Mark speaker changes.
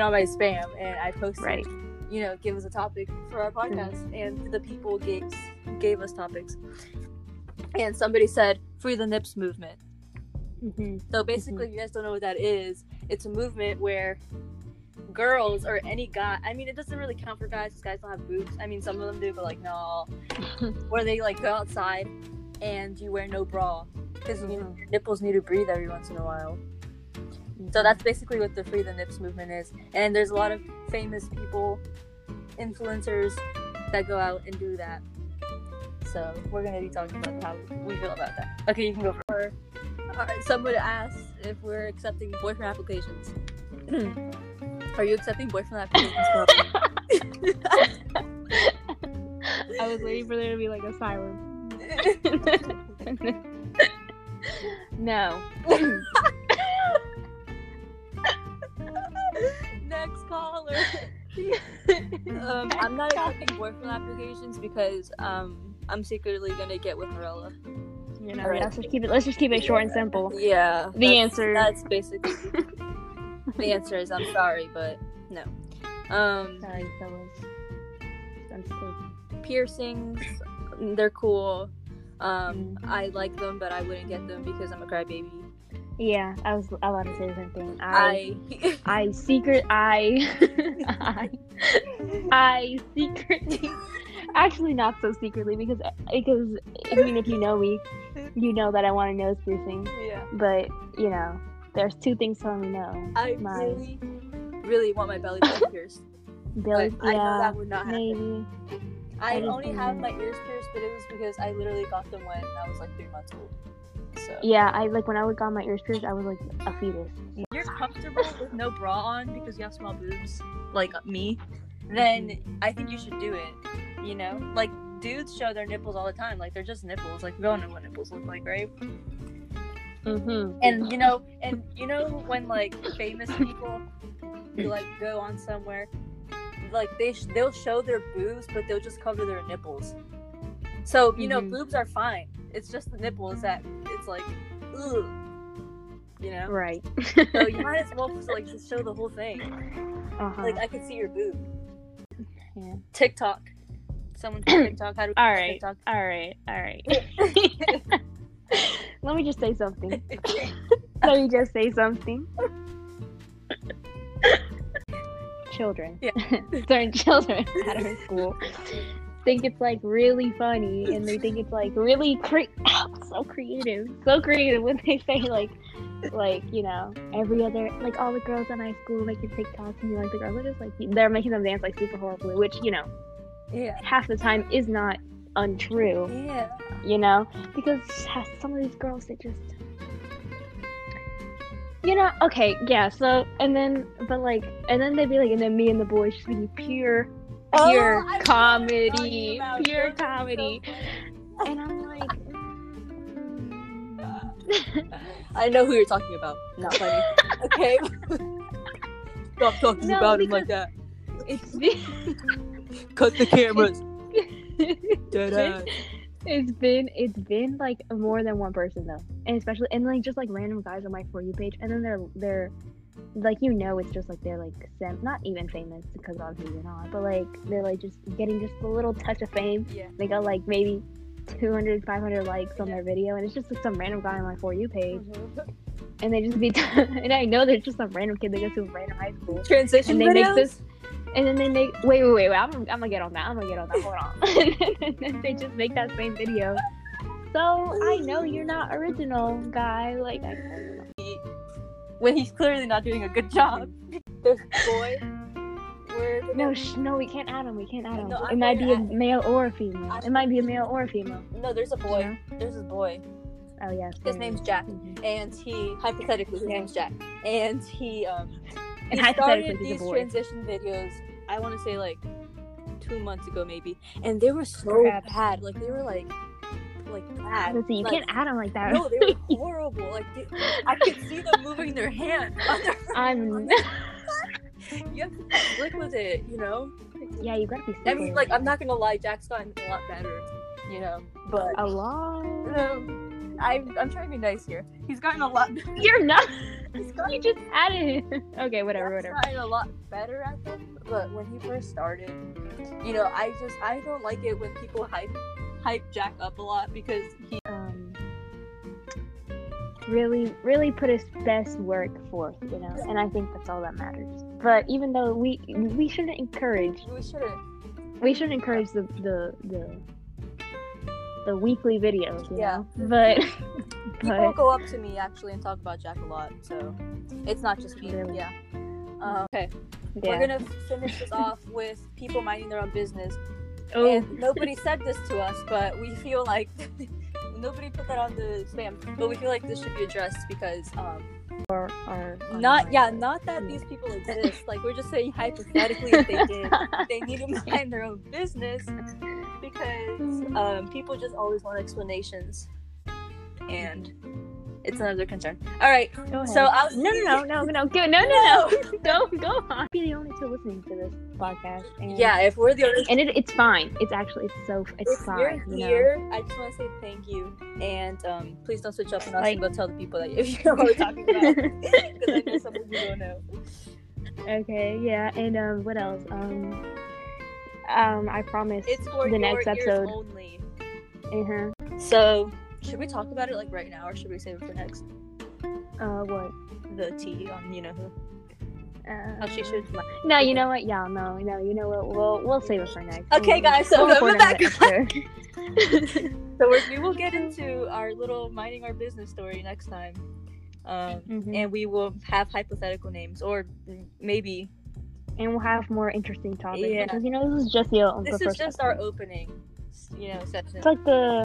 Speaker 1: on my spam and I posted,
Speaker 2: Right.
Speaker 1: you know, give us a topic for our podcast, and the people gave gave us topics. And somebody said, "Free the Nips movement."
Speaker 2: hmm
Speaker 1: So basically, if you guys don't know what that is, it's a movement where girls or any guy, I mean, it doesn't really count for guys because guys don't have boobs. I mean, some of them do, but like, no. where they like go outside and you wear no bra because your nipples need to breathe every once in a while. So that's basically what the Free the Nips movement is. And there's a lot of famous people, influencers that go out and do that. So we're gonna be talking about how we feel about that. Okay, you can go for. Alright, uh, someone asked if we're accepting boyfriend applications. Are you accepting boyfriend applications?
Speaker 2: I was waiting for there to be like a siren. no.
Speaker 1: Um, I'm not accepting boyfriend applications because um, I'm secretly gonna get with Morella.
Speaker 2: You know,
Speaker 1: Alright.
Speaker 2: let's just keep it. Let's just keep it short and simple.
Speaker 1: Yeah.
Speaker 2: The
Speaker 1: that's-
Speaker 2: answer-
Speaker 1: That's basically the answer is I'm sorry, but no. Um,
Speaker 2: Sorry. Sensitive.
Speaker 1: piercings, they're cool. Um, I like them, but I wouldn't get them because I'm a crybaby.
Speaker 2: Yeah, I was about to say the same thing. I,
Speaker 1: I
Speaker 2: I, secret, I, I, I secretly, actually not so secretly because because I mean if you know me, you know that I want a nose piercing.
Speaker 1: yeah.
Speaker 2: But you know, there's two things telling me no.
Speaker 1: I
Speaker 2: My-
Speaker 1: really, really want my belly button pierced.
Speaker 2: Billy,
Speaker 1: But I know that would not happen.
Speaker 2: maybe.
Speaker 1: I
Speaker 2: I
Speaker 1: only have my ears pierced, but it was because I literally got them when I was like three months old. So
Speaker 2: Yeah, I like when I would got my ears pierced, I was like a fetus.
Speaker 1: you're comfortable with no bra on because you have small boobs, like me, then I think you should do it. You know, like dudes show their nipples all the time. Like they're just nipples. Like we all know what nipples look like, right?
Speaker 2: Mm-hmm.
Speaker 1: And you know, and you know when like famous people who like go on somewhere, like they sh- they'll show their boobs, but they'll just cover their nipples. So you know,
Speaker 2: Mhm.
Speaker 1: boobs are fine. It's just the nipples that it's like, ugh. You know.
Speaker 2: Right.
Speaker 1: So you might as well just like just show the whole thing.
Speaker 2: uh-huh.
Speaker 1: Like I can see your boob.
Speaker 2: yeah.
Speaker 1: TikTok. Someone TikTok. How do we
Speaker 2: All right.
Speaker 1: TikTok?
Speaker 2: All right. All right. Let me just say something. Let me just say something. Children.
Speaker 1: Yeah.
Speaker 2: Certain children at our school think it's like really funny and they think it's like really cre- so creative. So creative when they say like like, you know, every other like all the girls in high school making TikToks and you like the girls are just like they're making them dance like super horribly, which, you know,
Speaker 1: yeah.
Speaker 2: half the time is not untrue
Speaker 1: Yeah.
Speaker 2: you know because some of these girls they just you know okay yeah so and then but like and then they'd be like and then me and the boys just be pure
Speaker 1: Oh,
Speaker 2: pure
Speaker 1: I know what you're
Speaker 2: comedy pure
Speaker 1: so
Speaker 2: comedy and i'm like.
Speaker 1: I know who you're talking about. Not funny. okay. Stop talking
Speaker 2: No,
Speaker 1: about him like that.
Speaker 2: it's
Speaker 1: Cut the cameras.
Speaker 2: it's
Speaker 1: Dead
Speaker 2: been,
Speaker 1: ass.
Speaker 2: it's been it's been like more than one person though and especially and like just like random guys on my for you page and then they're they're like you know it's just like they're like sem- not even famous because obviously they're not but like they're like just getting just a little touch of fame
Speaker 1: Yeah.
Speaker 2: they got like maybe 200 500 likes on
Speaker 1: Yeah.
Speaker 2: their video and it's just like some random guy on my for you page
Speaker 1: Mhm.
Speaker 2: and they just be and i know there's just some random kid that goes to a random high school
Speaker 1: Transition
Speaker 2: and they make this and then they make wait wait wait, wait I'm, I'm gonna get on that i'm gonna get on that hold on and then they just make that same video so i know you're not original guy like I,
Speaker 1: when he's clearly not doing a good job. There's a boy. Where
Speaker 2: no sh- no we can't add him we can't add him
Speaker 1: No,
Speaker 2: it might be a
Speaker 1: going
Speaker 2: male or a female it might be a male or a female
Speaker 1: no, there's a boy. There's a boy.
Speaker 2: oh yes
Speaker 1: His name's Jack,
Speaker 2: Mhm.
Speaker 1: and he hypothetically his name's Jack, and he um
Speaker 2: and
Speaker 1: he
Speaker 2: hypothetically
Speaker 1: started these
Speaker 2: boy
Speaker 1: transition videos. I want to say like two months ago maybe, and they were so
Speaker 2: Perhaps.
Speaker 1: bad. Like they were like like bad.
Speaker 2: Listen, you
Speaker 1: like,
Speaker 2: can't add them like that
Speaker 1: No, they were horrible. Like they, I could see them moving their hand. their-
Speaker 2: i'm
Speaker 1: you have to slick with it, you know.
Speaker 2: yeah you gotta be
Speaker 1: I mean, like I'm not gonna lie, Jack's gotten a lot better, you know. But
Speaker 2: a lot
Speaker 1: um, I'm I'm trying to be nice here. He's gotten a lot. Better.
Speaker 2: you're not He's gotten, you just added it. Okay, whatever,
Speaker 1: Jack's
Speaker 2: whatever.
Speaker 1: gotten a lot better at them, but when he first started, you know, I just I don't like it when people hype hype Jack up a lot because he
Speaker 2: Um, really, really put his best work forth, you know, and I think that's all that matters. But even though we we shouldn't encourage
Speaker 1: we shouldn't.
Speaker 2: we shouldn't encourage the the the, the weekly videos, you
Speaker 1: Yeah.
Speaker 2: know. But
Speaker 1: People go up to me actually and talk about Jack a lot, so it's not just me.
Speaker 2: Really?
Speaker 1: Yeah. Um, okay,
Speaker 2: yeah.
Speaker 1: we're gonna finish this off with people minding their own business.
Speaker 2: Oh,
Speaker 1: And nobody said this to us, but we feel like nobody put that on the spam. But we feel like this should be addressed because um,
Speaker 2: or our
Speaker 1: not yeah, not that these people exist. Like we're just saying hypothetically if they did, they need to mind their own business because um, people just always want explanations, and it's their concern. All right, so I was
Speaker 2: no, no, no, no, no, go, no, no, no, go, go on. Be the only two listening to this podcast. And,
Speaker 1: Yeah, if we're the only
Speaker 2: and it, it's fine. It's actually it's so it's
Speaker 1: if
Speaker 2: fine.
Speaker 1: you're
Speaker 2: you know?
Speaker 1: here, I just want to say thank you, and um, please don't switch up on us
Speaker 2: Like-
Speaker 1: and go tell the people that if you know what we're talking about, because I know some of you don't know.
Speaker 2: okay, yeah, and um, what else? Um, um, I promise.
Speaker 1: It's for
Speaker 2: the next episode.
Speaker 1: only.
Speaker 2: Uh-huh.
Speaker 1: So, should we talk about it like right now, or should we save it for next?
Speaker 2: Uh, what?
Speaker 1: The tea on you know who?
Speaker 2: Uh,
Speaker 1: Oh, she should.
Speaker 2: No, you know what? Yeah, no, no, you know what? We'll we'll save it for next.
Speaker 1: Okay,
Speaker 2: We'll-
Speaker 1: guys, so
Speaker 2: we'll
Speaker 1: we're back. So we're, we will get into our little minding our business story next time, um,
Speaker 2: Mhm.
Speaker 1: and we will have hypothetical names, or maybe
Speaker 2: and we'll have more interesting topics
Speaker 1: Yeah.
Speaker 2: because you know this is just the,
Speaker 1: this is just our opening, you know, section.
Speaker 2: It's like the